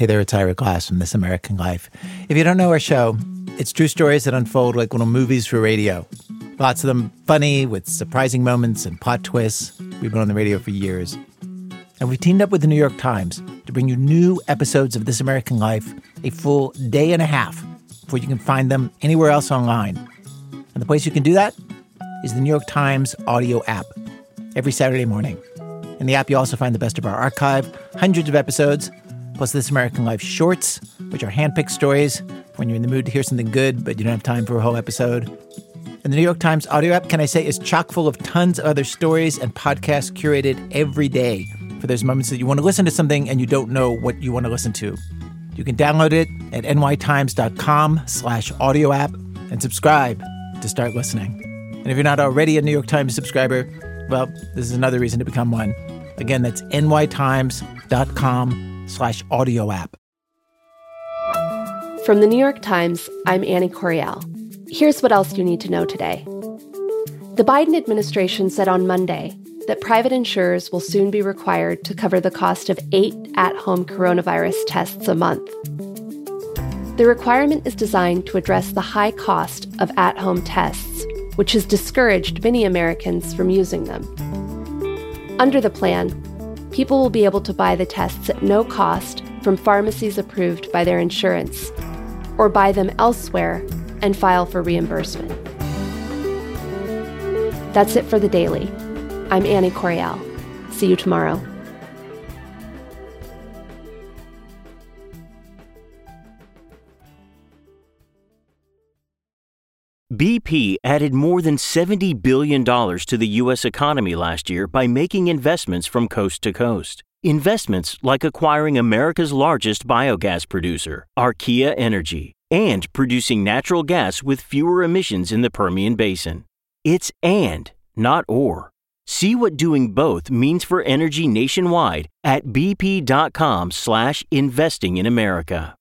Hey there, it's Ira Glass from This American Life. If you don't know our show, it's true stories that unfold like little movies for radio. Lots of them funny, with surprising moments and plot twists. We've been on the radio for years. And we've teamed up with the New York Times to bring you new episodes of This American Life a full day and a half before you can find them anywhere else online. And the place you can do that is the New York Times audio app every Saturday morning. In the app, you also find the best of our archive, hundreds of episodes, plus This American Life shorts, which are handpicked stories when you're in the mood to hear something good, but you don't have time for a whole episode. And the New York Times audio app, can I say, is chock full of tons of other stories and podcasts curated every day for those moments that you want to listen to something and you don't know what you want to listen to. You can download it at nytimes.com slash audio app and subscribe to start listening. And if you're not already a New York Times subscriber, well, this is another reason to become one. Again, that's nytimes.com slash audio app. From the New York Times, I'm Annie Correal. Here's what else you need to know today. The Biden administration said on Monday that private insurers will soon be required to cover the cost of eight at home coronavirus tests a month. The requirement is designed to address the high cost of at home tests, which has discouraged many Americans from using them. Under the plan, people will be able to buy the tests at no cost from pharmacies approved by their insurance, or buy them elsewhere and file for reimbursement. That's it for the daily. I'm Annie Correal. See you tomorrow. BP added more than $70 billion to the U.S. economy last year by making investments from coast to coast. Investments like acquiring America's largest biogas producer, Archaea Energy, and producing natural gas with fewer emissions in the Permian Basin. It's and, not or. See what doing both means for energy nationwide at bp.com slash investing in America.